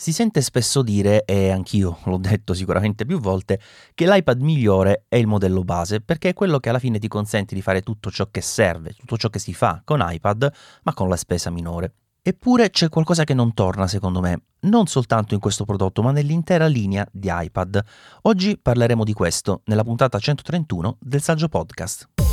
Si sente spesso dire, e anch'io l'ho detto sicuramente più volte, che l'iPad migliore è il modello base perché è quello che alla fine ti consente di fare tutto ciò che serve, tutto ciò che si fa con iPad, ma con la spesa minore. Eppure c'è qualcosa che non torna secondo me, non soltanto in questo prodotto, ma nell'intera linea di iPad. Oggi parleremo di questo nella puntata 131 del Saggio Podcast.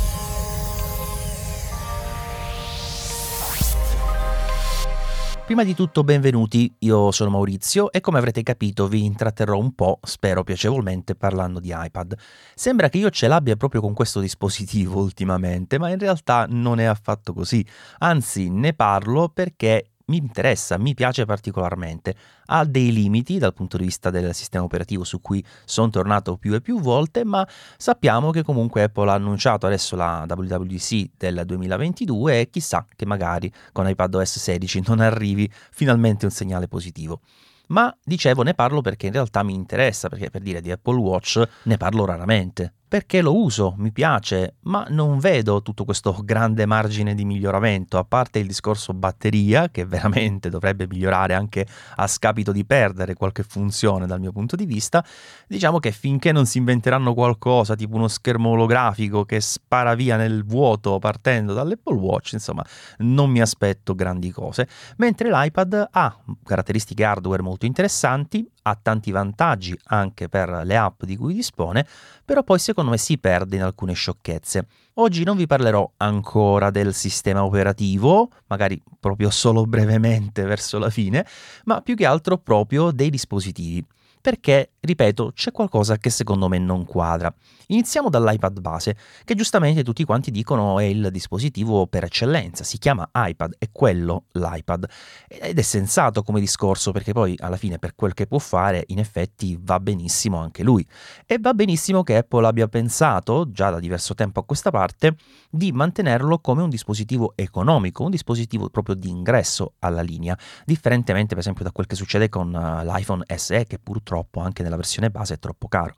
Prima di tutto benvenuti, io sono Maurizio e come avrete capito vi intratterrò un po', spero piacevolmente, parlando di iPad. Sembra che io ce l'abbia proprio con questo dispositivo ultimamente, ma in realtà non è affatto così. Anzi, ne parlo perché mi interessa, mi piace particolarmente. Ha dei limiti dal punto di vista del sistema operativo su cui sono tornato più e più volte, ma sappiamo che comunque Apple ha annunciato adesso la WWDC del 2022 e chissà che magari con iPadOS 16 non arrivi finalmente un segnale positivo. Ma dicevo ne parlo perché in realtà mi interessa, perché per dire di Apple Watch ne parlo raramente perché lo uso, mi piace, ma non vedo tutto questo grande margine di miglioramento, a parte il discorso batteria, che veramente dovrebbe migliorare anche a scapito di perdere qualche funzione dal mio punto di vista, diciamo che finché non si inventeranno qualcosa, tipo uno schermo olografico che spara via nel vuoto partendo dall'Apple Watch, insomma, non mi aspetto grandi cose, mentre l'iPad ha caratteristiche hardware molto interessanti, ha tanti vantaggi anche per le app di cui dispone, però poi secondo me si perde in alcune sciocchezze. Oggi non vi parlerò ancora del sistema operativo, magari proprio solo brevemente verso la fine, ma più che altro proprio dei dispositivi perché, ripeto, c'è qualcosa che secondo me non quadra. Iniziamo dall'iPad base, che giustamente tutti quanti dicono è il dispositivo per eccellenza, si chiama iPad, è quello l'iPad. Ed è sensato come discorso, perché poi alla fine per quel che può fare, in effetti va benissimo anche lui. E va benissimo che Apple abbia pensato, già da diverso tempo a questa parte, di mantenerlo come un dispositivo economico, un dispositivo proprio di ingresso alla linea, differentemente per esempio da quel che succede con uh, l'iPhone SE, che purtroppo purtroppo anche nella versione base è troppo caro.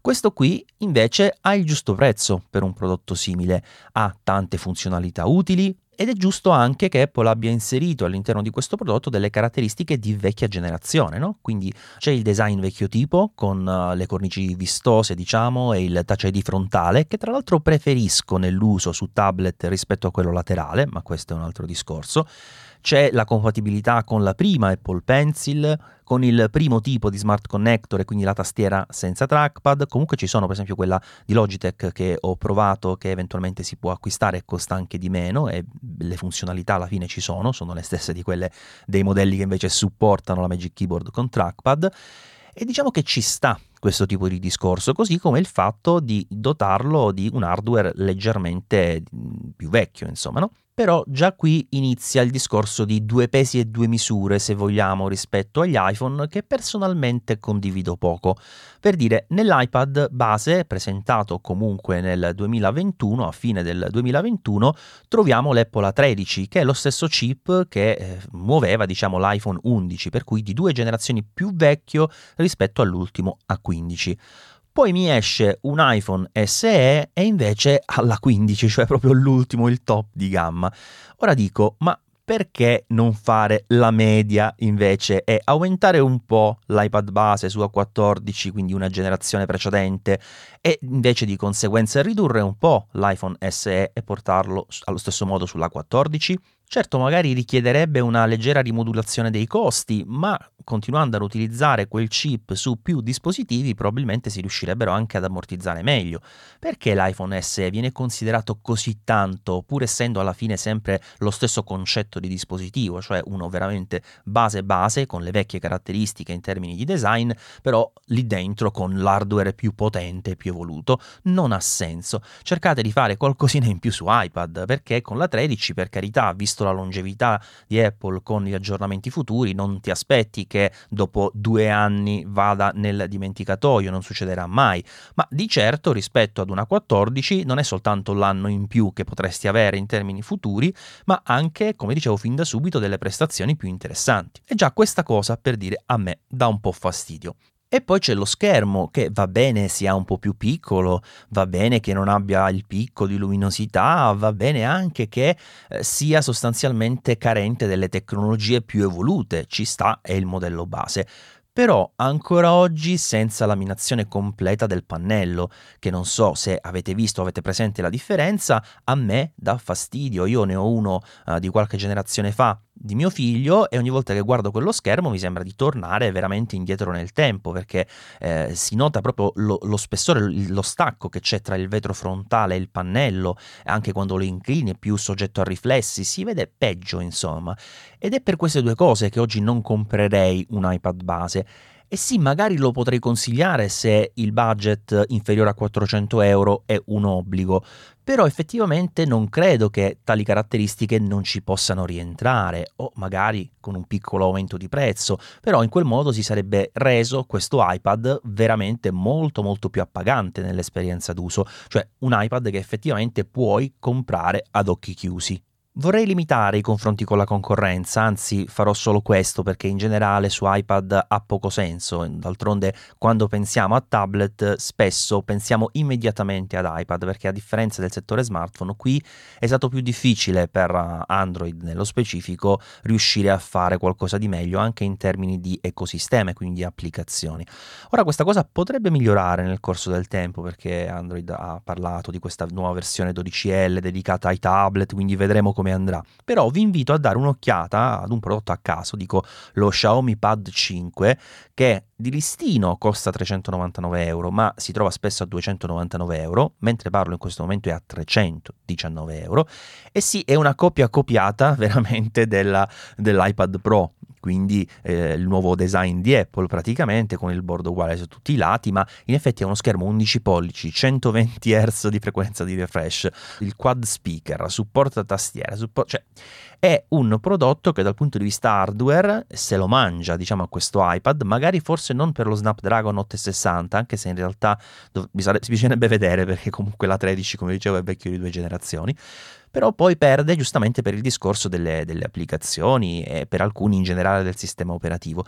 Questo qui invece ha il giusto prezzo per un prodotto simile, ha tante funzionalità utili, ed è giusto anche che Apple abbia inserito all'interno di questo prodotto delle caratteristiche di vecchia generazione, no? Quindi c'è il design vecchio tipo con uh, le cornici vistose, diciamo, e il touch ID frontale, che tra l'altro preferisco nell'uso su tablet rispetto a quello laterale, ma questo è un altro discorso. C'è la compatibilità con la prima Apple Pencil, con il primo tipo di smart connector e quindi la tastiera senza trackpad. Comunque ci sono per esempio quella di Logitech che ho provato che eventualmente si può acquistare e costa anche di meno e le funzionalità alla fine ci sono, sono le stesse di quelle dei modelli che invece supportano la Magic Keyboard con trackpad. E diciamo che ci sta questo tipo di discorso, così come il fatto di dotarlo di un hardware leggermente più vecchio, insomma, no? Però già qui inizia il discorso di due pesi e due misure, se vogliamo, rispetto agli iPhone, che personalmente condivido poco. Per dire, nell'iPad base, presentato comunque nel 2021, a fine del 2021, troviamo l'Apple A13, che è lo stesso chip che eh, muoveva, diciamo, l'iPhone 11, per cui di due generazioni più vecchio rispetto all'ultimo A15 poi mi esce un iPhone SE e invece alla 15, cioè proprio l'ultimo, il top di gamma. Ora dico, ma perché non fare la media invece e aumentare un po' l'iPad base su A14, quindi una generazione precedente, e invece di conseguenza ridurre un po' l'iPhone SE e portarlo allo stesso modo sull'A14? Certo, magari richiederebbe una leggera rimodulazione dei costi, ma continuando ad utilizzare quel chip su più dispositivi probabilmente si riuscirebbero anche ad ammortizzare meglio. Perché l'iPhone SE viene considerato così tanto, pur essendo alla fine sempre lo stesso concetto di dispositivo, cioè uno veramente base base con le vecchie caratteristiche in termini di design, però lì dentro con l'hardware più potente, più evoluto? Non ha senso. Cercate di fare qualcosina in più su iPad, perché con la 13 per carità, visto visto la longevità di Apple con gli aggiornamenti futuri, non ti aspetti che dopo due anni vada nel dimenticatoio, non succederà mai, ma di certo rispetto ad una 14 non è soltanto l'anno in più che potresti avere in termini futuri, ma anche, come dicevo fin da subito, delle prestazioni più interessanti. E già questa cosa, per dire, a me dà un po' fastidio. E poi c'è lo schermo che va bene sia un po' più piccolo, va bene che non abbia il picco di luminosità, va bene anche che eh, sia sostanzialmente carente delle tecnologie più evolute, ci sta, è il modello base. Però ancora oggi senza laminazione completa del pannello, che non so se avete visto o avete presente la differenza, a me dà fastidio, io ne ho uno uh, di qualche generazione fa di mio figlio e ogni volta che guardo quello schermo mi sembra di tornare veramente indietro nel tempo perché eh, si nota proprio lo, lo, spessore, lo stacco che c'è tra il vetro frontale e il pannello, anche quando lo inclini è più soggetto a riflessi, si vede peggio insomma. Ed è per queste due cose che oggi non comprerei un iPad base e sì, magari lo potrei consigliare se il budget inferiore a 400 euro è un obbligo, però effettivamente non credo che tali caratteristiche non ci possano rientrare, o magari con un piccolo aumento di prezzo, però in quel modo si sarebbe reso questo iPad veramente molto molto più appagante nell'esperienza d'uso, cioè un iPad che effettivamente puoi comprare ad occhi chiusi. Vorrei limitare i confronti con la concorrenza, anzi farò solo questo perché in generale su iPad ha poco senso, d'altronde quando pensiamo a tablet spesso pensiamo immediatamente ad iPad perché a differenza del settore smartphone qui è stato più difficile per Android nello specifico riuscire a fare qualcosa di meglio anche in termini di ecosistema e quindi di applicazioni. Ora questa cosa potrebbe migliorare nel corso del tempo perché Android ha parlato di questa nuova versione 12L dedicata ai tablet, quindi vedremo come andrà. Però vi invito a dare un'occhiata ad un prodotto a caso, dico lo Xiaomi Pad 5, che di listino costa 399 euro, ma si trova spesso a 299 euro, mentre parlo in questo momento è a 319 euro. E sì, è una copia copiata veramente della, dell'iPad Pro, quindi eh, il nuovo design di Apple praticamente con il bordo uguale su tutti i lati, ma in effetti è uno schermo 11 pollici, 120 Hz di frequenza di refresh, il quad speaker, supporta tastiera, support- cioè è un prodotto che dal punto di vista hardware se lo mangia, diciamo, a questo iPad, magari forse non per lo Snapdragon 860, anche se in realtà dov- bisognerebbe vedere perché comunque la 13, come dicevo, è vecchio di due generazioni, però poi perde giustamente per il discorso delle, delle applicazioni e per alcuni in generale del sistema operativo.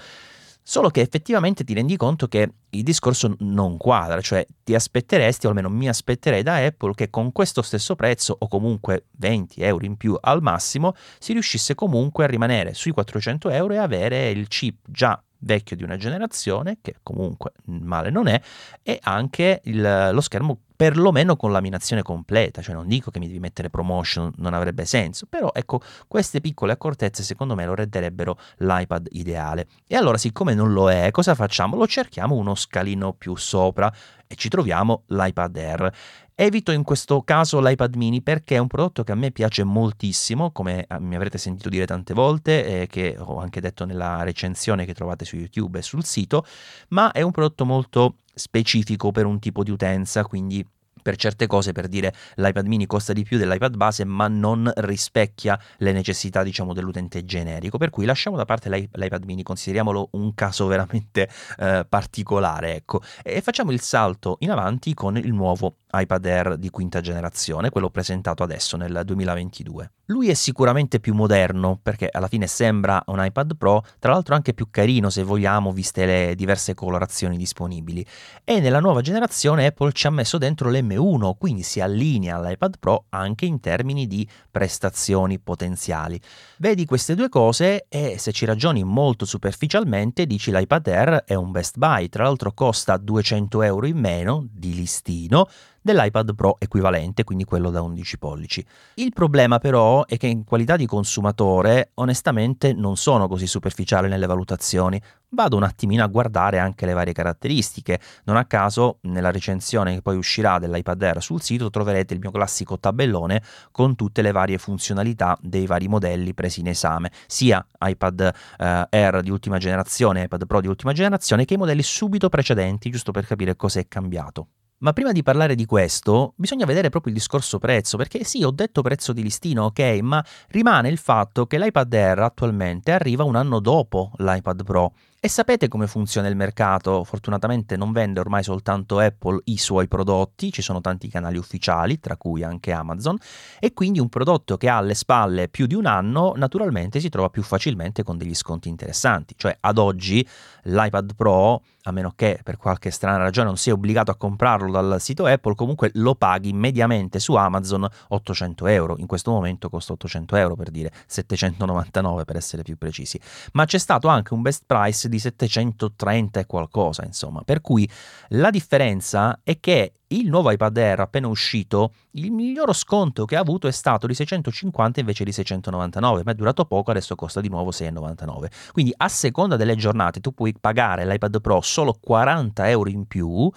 Solo che effettivamente ti rendi conto che il discorso non quadra, cioè ti aspetteresti, o almeno mi aspetterei da Apple, che con questo stesso prezzo, o comunque 20 euro in più al massimo, si riuscisse comunque a rimanere sui 400 euro e avere il chip già vecchio di una generazione, che comunque male non è, e anche il, lo schermo perlomeno con laminazione completa, cioè non dico che mi devi mettere promotion, non avrebbe senso, però ecco, queste piccole accortezze secondo me lo renderebbero l'iPad ideale. E allora siccome non lo è, cosa facciamo? Lo cerchiamo uno scalino più sopra e ci troviamo l'iPad Air. Evito in questo caso l'iPad mini perché è un prodotto che a me piace moltissimo, come eh, mi avrete sentito dire tante volte e che ho anche detto nella recensione che trovate su YouTube e sul sito, ma è un prodotto molto specifico per un tipo di utenza, quindi per certe cose, per dire l'iPad mini costa di più dell'iPad base, ma non rispecchia le necessità, diciamo, dell'utente generico. Per cui lasciamo da parte l'iPad mini, consideriamolo un caso veramente eh, particolare, ecco, e facciamo il salto in avanti con il nuovo iPad Air di quinta generazione, quello presentato adesso nel 2022. Lui è sicuramente più moderno perché alla fine sembra un iPad Pro, tra l'altro anche più carino se vogliamo viste le diverse colorazioni disponibili. E nella nuova generazione Apple ci ha messo dentro l'M1, quindi si allinea all'iPad Pro anche in termini di prestazioni potenziali. Vedi queste due cose e se ci ragioni molto superficialmente dici l'iPad Air è un best buy, tra l'altro costa 200 euro in meno di listino dell'iPad Pro equivalente, quindi quello da 11 pollici. Il problema però è che in qualità di consumatore onestamente non sono così superficiale nelle valutazioni, vado un attimino a guardare anche le varie caratteristiche. Non a caso, nella recensione che poi uscirà dell'iPad Air sul sito troverete il mio classico tabellone con tutte le varie funzionalità dei vari modelli presi in esame, sia iPad eh, Air di ultima generazione, iPad Pro di ultima generazione, che i modelli subito precedenti, giusto per capire cosa è cambiato. Ma prima di parlare di questo, bisogna vedere proprio il discorso prezzo, perché sì, ho detto prezzo di listino, ok, ma rimane il fatto che l'iPad Air attualmente arriva un anno dopo l'iPad Pro E sapete come funziona il mercato? Fortunatamente non vende ormai soltanto Apple i suoi prodotti, ci sono tanti canali ufficiali, tra cui anche Amazon, e quindi un prodotto che ha alle spalle più di un anno naturalmente si trova più facilmente con degli sconti interessanti. Cioè ad oggi l'iPad Pro a meno che per qualche strana ragione non sia obbligato a comprarlo dal sito Apple, comunque lo paghi mediamente su Amazon 800 euro. In questo momento costa 800 euro per dire 799 per essere più precisi. Ma c'è stato anche un best price di 730 e qualcosa, insomma. Per cui la differenza è che il nuovo iPad Air appena uscito, il miglior sconto che ha avuto è stato di 650 invece di 699, ma è durato poco, adesso costa di nuovo 699. Quindi a seconda delle giornate tu puoi pagare l'iPad Pro solo 40 euro in più.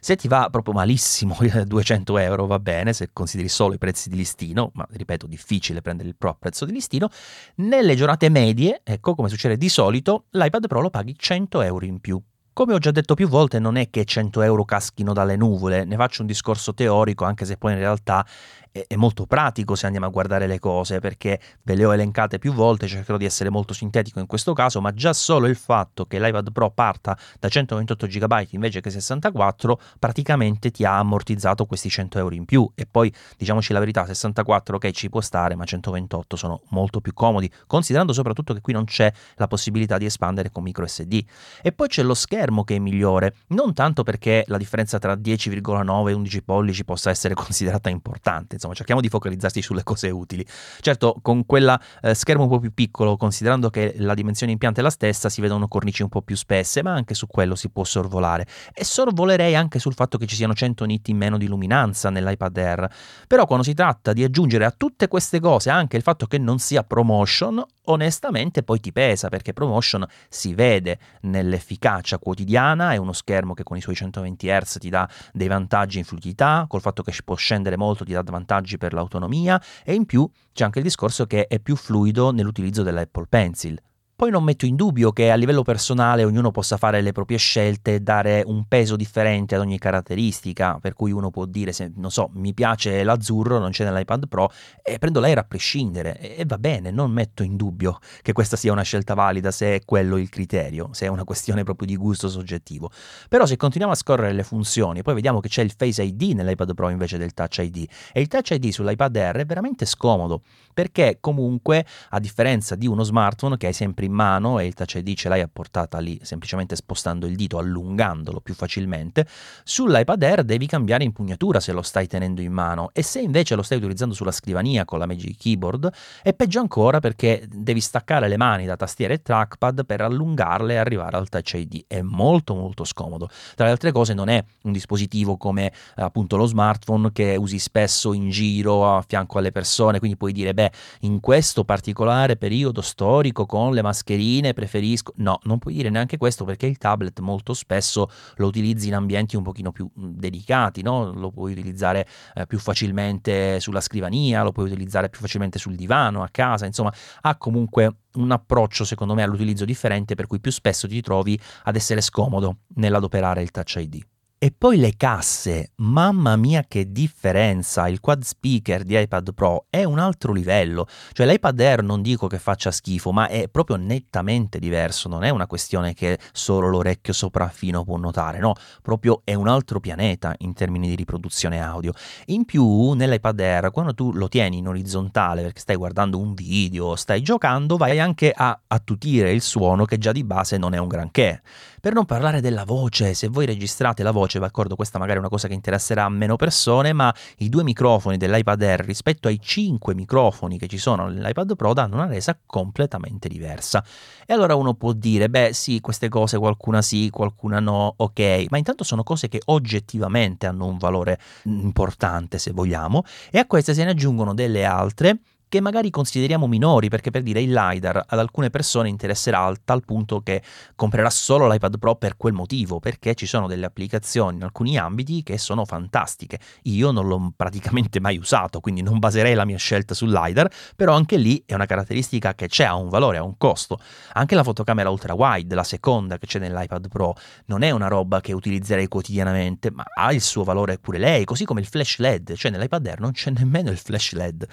Se ti va proprio malissimo, 200 euro va bene, se consideri solo i prezzi di listino, ma ripeto, difficile prendere il Pro prezzo di listino, nelle giornate medie, ecco come succede di solito, l'iPad Pro lo paghi 100 euro in più. Come ho già detto più volte, non è che 100 euro caschino dalle nuvole, ne faccio un discorso teorico, anche se poi in realtà è, è, molto pratico se andiamo a guardare le cose, perché ve le ho elencate più volte, cercherò di essere molto sintetico in questo caso, ma già solo il fatto che l'iPad Pro parta da 128 GB invece che 64, praticamente ti ha ammortizzato questi 100 euro in più. E poi, diciamoci la verità, 64 ok ci può stare, ma 128 sono molto più comodi, considerando soprattutto che qui non c'è la possibilità di espandere con micro SD. E poi c'è lo schermo che è migliore, non tanto perché la differenza tra 10,9 e 11 pollici possa essere considerata importante, insomma cerchiamo di focalizzarsi sulle cose utili. Certo, con quella eh, schermo un po' più piccolo, considerando che la dimensione impiante è la stessa, si vedono cornici un po' più spesse, ma anche su quello si può sorvolare. E sorvolerei anche sul fatto che ci siano 100 nit in meno di luminanza nell'iPad Air. Però quando si tratta di aggiungere a tutte queste cose anche il fatto che non sia promotion, onestamente poi ti pesa perché promotion si vede nell'efficacia quotidiana, è uno schermo che con i suoi 120 Hz ti dà dei vantaggi in fluidità, col fatto che può scendere molto ti dà vantaggi per l'autonomia e in più c'è anche il discorso che è più fluido nell'utilizzo dell'Apple Pencil. Poi non metto in dubbio che a livello personale ognuno possa fare le proprie scelte e dare un peso differente ad ogni caratteristica, per cui uno può dire, se, non so, mi piace l'azzurro, non c'è nell'iPad Pro, e prendo l'Air a prescindere, e va bene, non metto in dubbio che questa sia una scelta valida se è quello il criterio, se è una questione proprio di gusto soggettivo. Però se continuiamo a scorrere le funzioni, poi vediamo che c'è il Face ID nell'iPad Pro invece del Touch ID, e il Touch ID sull'iPad Air è veramente scomodo, perché comunque, a differenza di uno smartphone che hai sempre in in mano e il Touch ID ce l'hai a portata lì, semplicemente spostando il dito, allungandolo più facilmente, sull'iPad Air devi cambiare impugnatura se lo stai tenendo in mano e se invece lo stai utilizzando sulla scrivania con la Magic Keyboard è peggio ancora perché devi staccare le mani da tastiera e trackpad per allungarle e arrivare al Touch ID. È molto molto scomodo. Tra le altre cose non è un dispositivo come appunto lo smartphone che usi spesso in giro a fianco alle persone, quindi puoi dire beh in questo particolare periodo storico con le maschere mascherine, preferisco... No, non puoi dire neanche questo perché il tablet molto spesso lo utilizzi in ambienti un pochino più delicati, no? Lo puoi utilizzare eh, più facilmente sulla scrivania, lo puoi utilizzare più facilmente sul divano, a casa, insomma, ha comunque un approccio secondo me all'utilizzo differente per cui più spesso ti trovi ad essere scomodo nell'adoperare il Touch ID. E poi le casse, mamma mia che differenza, il quad speaker di iPad Pro è un altro livello, cioè l'iPad Air non dico che faccia schifo, ma è proprio nettamente diverso, non è una questione che solo l'orecchio sopraffino può notare, no, proprio è un altro pianeta in termini di riproduzione audio. In più nell'iPad Air quando tu lo tieni in orizzontale perché stai guardando un video, stai giocando, vai anche a attutire il suono che già di base non è un granché. Per non parlare della voce, se voi registrate la voce, d'accordo, questa magari è una cosa che interesserà a meno persone, ma i due microfoni dell'iPad Air rispetto ai cinque microfoni che ci sono nell'iPad Pro danno una resa completamente diversa. E allora uno può dire, beh sì, queste cose qualcuna sì, qualcuna no, ok, ma intanto sono cose che oggettivamente hanno un valore importante, se vogliamo, e a queste se ne aggiungono delle altre che magari consideriamo minori, perché per dire il LiDAR ad alcune persone interesserà al tal punto che comprerà solo l'iPad Pro per quel motivo, perché ci sono delle applicazioni in alcuni ambiti che sono fantastiche. Io non l'ho praticamente mai usato, quindi non baserei la mia scelta sul LiDAR, però anche lì è una caratteristica che c'è, ha un valore, ha un costo. Anche la fotocamera ultra wide, la seconda che c'è nell'iPad Pro, non è una roba che utilizzerei quotidianamente, ma ha il suo valore pure lei, così come il flash LED, cioè nell'iPad Air non c'è nemmeno il flash LED.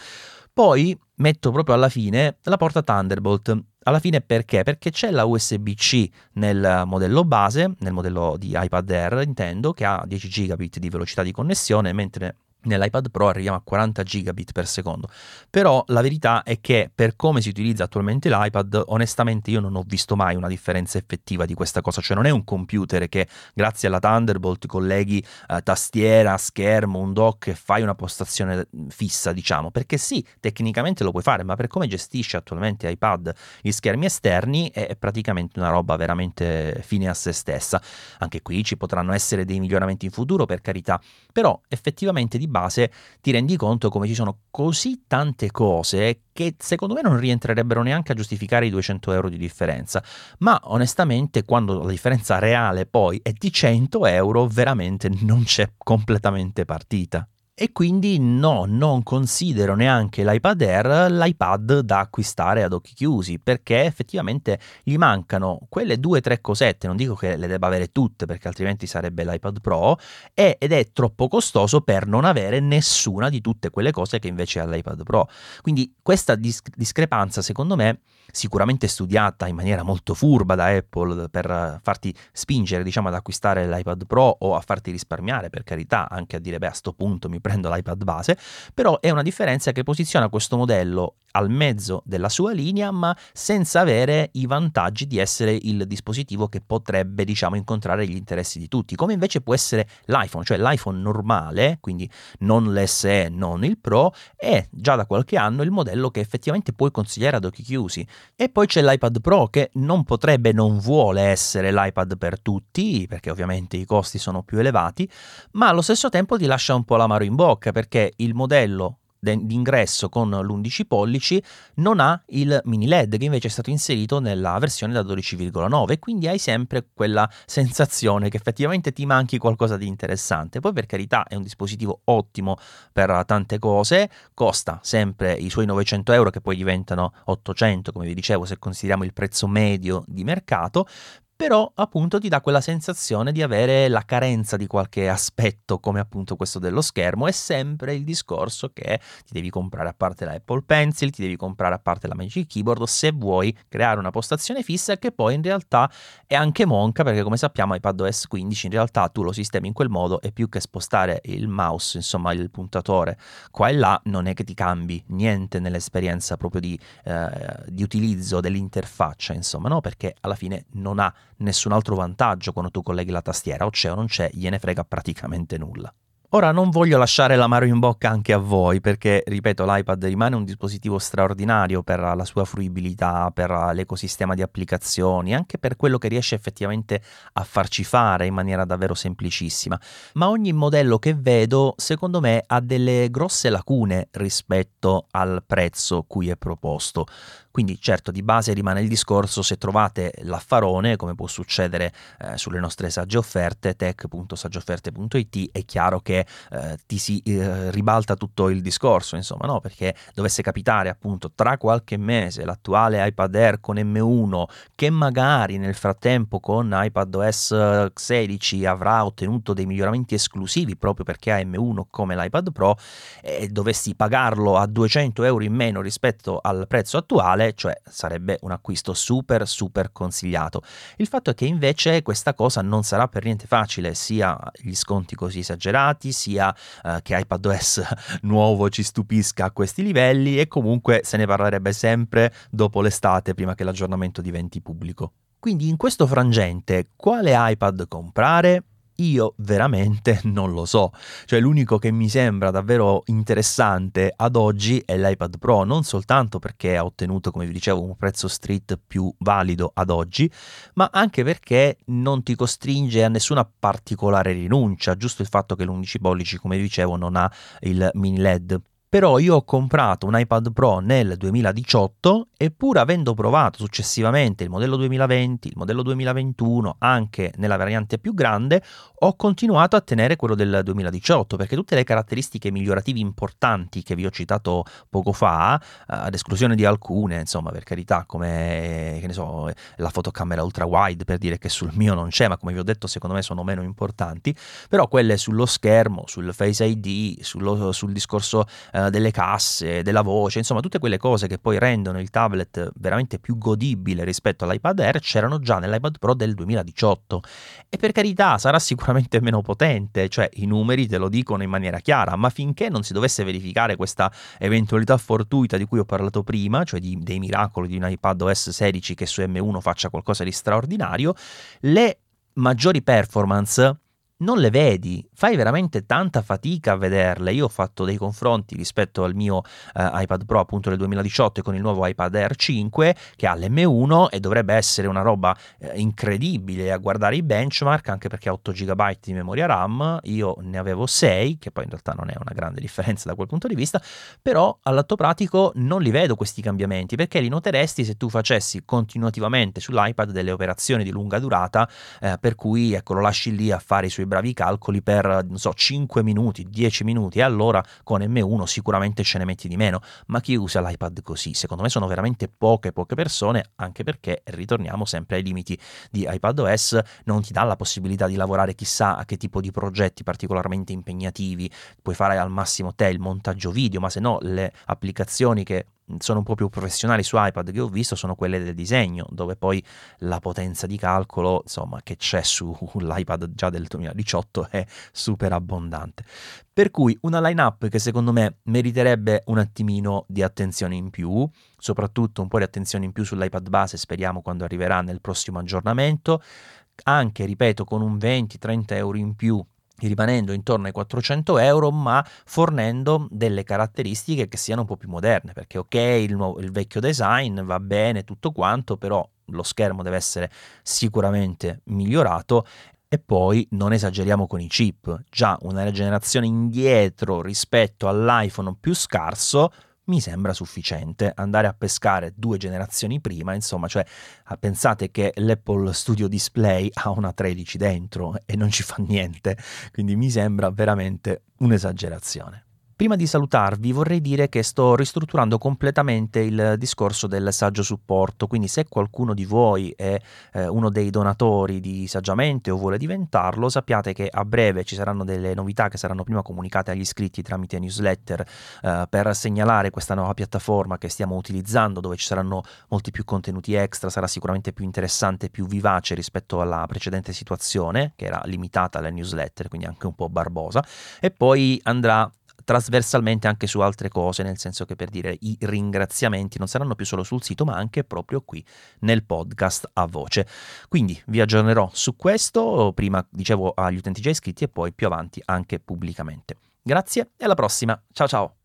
Poi metto proprio alla fine la porta Thunderbolt. Alla fine perché? Perché c'è la USB-C nel modello base, nel modello di iPad Air, intendo, che ha 10 gigabit di velocità di connessione, mentre nell'iPad Pro arriviamo a 40 gigabit per secondo. Però la verità è che per come si utilizza attualmente l'iPad, onestamente io non ho visto mai una differenza effettiva di questa cosa, cioè non è un computer che grazie alla Thunderbolt colleghi eh, tastiera, schermo, un dock e fai una postazione fissa, diciamo, perché sì, tecnicamente lo puoi fare, ma per come gestisce attualmente iPad gli schermi esterni è praticamente una roba veramente fine a se stessa. Anche qui ci potranno essere dei miglioramenti in futuro, per carità, però effettivamente di base ti rendi conto come ci sono così tante cose che secondo me non rientrerebbero neanche a giustificare i 200 euro di differenza, ma onestamente quando la differenza reale poi è di 100 euro veramente non c'è completamente partita. E quindi no, non considero neanche l'iPad Air l'iPad da acquistare ad occhi chiusi, perché effettivamente gli mancano quelle due o tre cosette, non dico che le debba avere tutte perché altrimenti sarebbe l'iPad Pro, ed è troppo costoso per non avere nessuna di tutte quelle cose che invece ha l'iPad Pro. Quindi questa dis- discrepanza secondo me sicuramente studiata in maniera molto furba da Apple per farti spingere diciamo ad acquistare l'iPad Pro o a farti risparmiare per carità anche a dire beh a sto punto mi prendo l'iPad base però è una differenza che posiziona questo modello al mezzo della sua linea ma senza avere i vantaggi di essere il dispositivo che potrebbe diciamo incontrare gli interessi di tutti come invece può essere l'iPhone cioè l'iPhone normale quindi non l'SE non il Pro è già da qualche anno il modello che effettivamente puoi consigliare ad occhi chiusi. E poi c'è l'iPad Pro che non potrebbe, non vuole essere l'iPad per tutti, perché ovviamente i costi sono più elevati, ma allo stesso tempo ti lascia un po' l'amaro in bocca, perché il modello d'ingresso con l'11 pollici non ha il mini LED che invece è stato inserito nella versione da 12,9 quindi hai sempre quella sensazione che effettivamente ti manchi qualcosa di interessante. Poi per carità è un dispositivo ottimo per tante cose costa sempre i suoi 900 euro che poi diventano 800 come vi dicevo se consideriamo il prezzo medio di mercato però appunto ti dà quella sensazione di avere la carenza di qualche aspetto come appunto questo dello schermo. È sempre il discorso che ti devi comprare a parte la Apple Pencil, ti devi comprare a parte la Magic Keyboard se vuoi creare una postazione fissa che poi in realtà è anche monca perché come sappiamo iPadOS 15 in realtà tu lo sistemi in quel modo e più che spostare il mouse, insomma il puntatore qua e là non è che ti cambi niente nell'esperienza proprio di, eh, di utilizzo dell'interfaccia, insomma no? Perché alla fine non ha nessun altro vantaggio quando tu colleghi la tastiera, o c'è o non c'è, gliene frega praticamente nulla. Ora non voglio lasciare l'amaro in bocca anche a voi perché, ripeto, l'iPad rimane un dispositivo straordinario per la sua fruibilità, per l'ecosistema di applicazioni, anche per quello che riesce effettivamente a farci fare in maniera davvero semplicissima. Ma ogni modello che vedo, secondo me, ha delle grosse lacune rispetto al prezzo cui è proposto. Quindi certo di base rimane il discorso se trovate l'affarone, come può succedere eh, sulle nostre sagge offerte, tech.saggeofferte.it, è chiaro che eh, ti si eh, ribalta tutto il discorso, insomma, no? Perché dovesse capitare appunto tra qualche mese l'attuale iPad Air con M1 che magari nel frattempo con iPadOS 16 avrà ottenuto dei miglioramenti esclusivi proprio perché ha M1 come l'iPad Pro e dovessi pagarlo a 200 euro in meno rispetto al prezzo attuale, cioè sarebbe un acquisto super super consigliato. Il fatto è che invece questa cosa non sarà per niente facile, sia gli sconti così esagerati, sia eh, che iPadOS nuovo ci stupisca a questi livelli e comunque se ne parlerebbe sempre dopo l'estate prima che l'aggiornamento diventi pubblico. Quindi in questo frangente quale iPad comprare? Io veramente non lo so. Cioè l'unico che mi sembra davvero interessante ad oggi è l'iPad Pro, non soltanto perché ha ottenuto, come vi dicevo, un prezzo street più valido ad oggi, ma anche perché non ti costringe a nessuna particolare rinuncia, giusto il fatto che l'11 pollici, come vi dicevo, non ha il mini LED però io ho comprato un iPad Pro nel 2018 e pur avendo provato successivamente il modello 2020, il modello 2021, anche nella variante più grande, ho continuato a tenere quello del 2018 perché tutte le caratteristiche migliorative importanti che vi ho citato poco fa, eh, ad esclusione di alcune, insomma, per carità, come ne so, la fotocamera ultra wide per dire che sul mio non c'è, ma come vi ho detto, secondo me sono meno importanti, però quelle sullo schermo, sul Face ID, sullo, sul discorso eh, delle casse, della voce, insomma tutte quelle cose che poi rendono il tablet veramente più godibile rispetto all'iPad Air c'erano già nell'iPad Pro del 2018 e per carità sarà sicuramente meno potente, cioè i numeri te lo dicono in maniera chiara, ma finché non si dovesse verificare questa eventualità fortuita di cui ho parlato prima, cioè di, dei miracoli di un iPad OS 16 che su M1 faccia qualcosa di straordinario, le maggiori performance non le vedi, fai veramente tanta fatica a vederle. Io ho fatto dei confronti rispetto al mio eh, iPad Pro appunto del 2018 con il nuovo iPad Air 5 che ha l'M1 e dovrebbe essere una roba eh, incredibile a guardare i benchmark anche perché ha 8 GB di memoria RAM, io ne avevo 6, che poi in realtà non è una grande differenza da quel punto di vista, però all'atto pratico non li vedo questi cambiamenti perché li noteresti se tu facessi continuativamente sull'iPad delle operazioni di lunga durata eh, per cui ecco lo lasci lì a fare i suoi bravi calcoli per, non so, 5 minuti, 10 minuti, e allora con M1 sicuramente ce ne metti di meno. Ma chi usa l'iPad così? Secondo me sono veramente poche, poche persone, anche perché ritorniamo sempre ai limiti di iPadOS, non ti dà la possibilità di lavorare chissà a che tipo di progetti particolarmente impegnativi, puoi fare al massimo te il montaggio video, ma se no le applicazioni che sono un po' più professionali su iPad che ho visto sono quelle del disegno, dove poi la potenza di calcolo, insomma, che c'è sull'iPad già del 2018 è super abbondante. Per cui una line-up che secondo me meriterebbe un attimino di attenzione in più, soprattutto un po' di attenzione in più sull'iPad base, speriamo quando arriverà nel prossimo aggiornamento, anche, ripeto, con un 20-30 euro in più rimanendo intorno ai 400 euro ma fornendo delle caratteristiche che siano un po' più moderne perché ok il, nuovo, il vecchio design va bene tutto quanto però lo schermo deve essere sicuramente migliorato. E poi non esageriamo con i chip, già una generazione indietro rispetto all'iPhone più scarso mi sembra sufficiente. Andare a pescare due generazioni prima, insomma, cioè pensate che l'Apple Studio Display ha una 13 dentro e non ci fa niente, quindi mi sembra veramente un'esagerazione. Prima di salutarvi vorrei dire che sto ristrutturando completamente il discorso del saggio supporto, quindi se qualcuno di voi è eh, uno dei donatori di Saggiamente o vuole diventarlo, sappiate che a breve ci saranno delle novità che saranno prima comunicate agli iscritti tramite newsletter eh, per segnalare questa nuova piattaforma che stiamo utilizzando dove ci saranno molti più contenuti extra, sarà sicuramente più interessante e più vivace rispetto alla precedente situazione che era limitata alle newsletter, quindi anche un po' barbosa e poi andrà trasversalmente anche su altre cose, nel senso che per dire i ringraziamenti non saranno più solo sul sito, ma anche proprio qui nel podcast a voce. Quindi vi aggiornerò su questo, prima dicevo agli utenti già iscritti e poi più avanti anche pubblicamente. Grazie e alla prossima. Ciao ciao.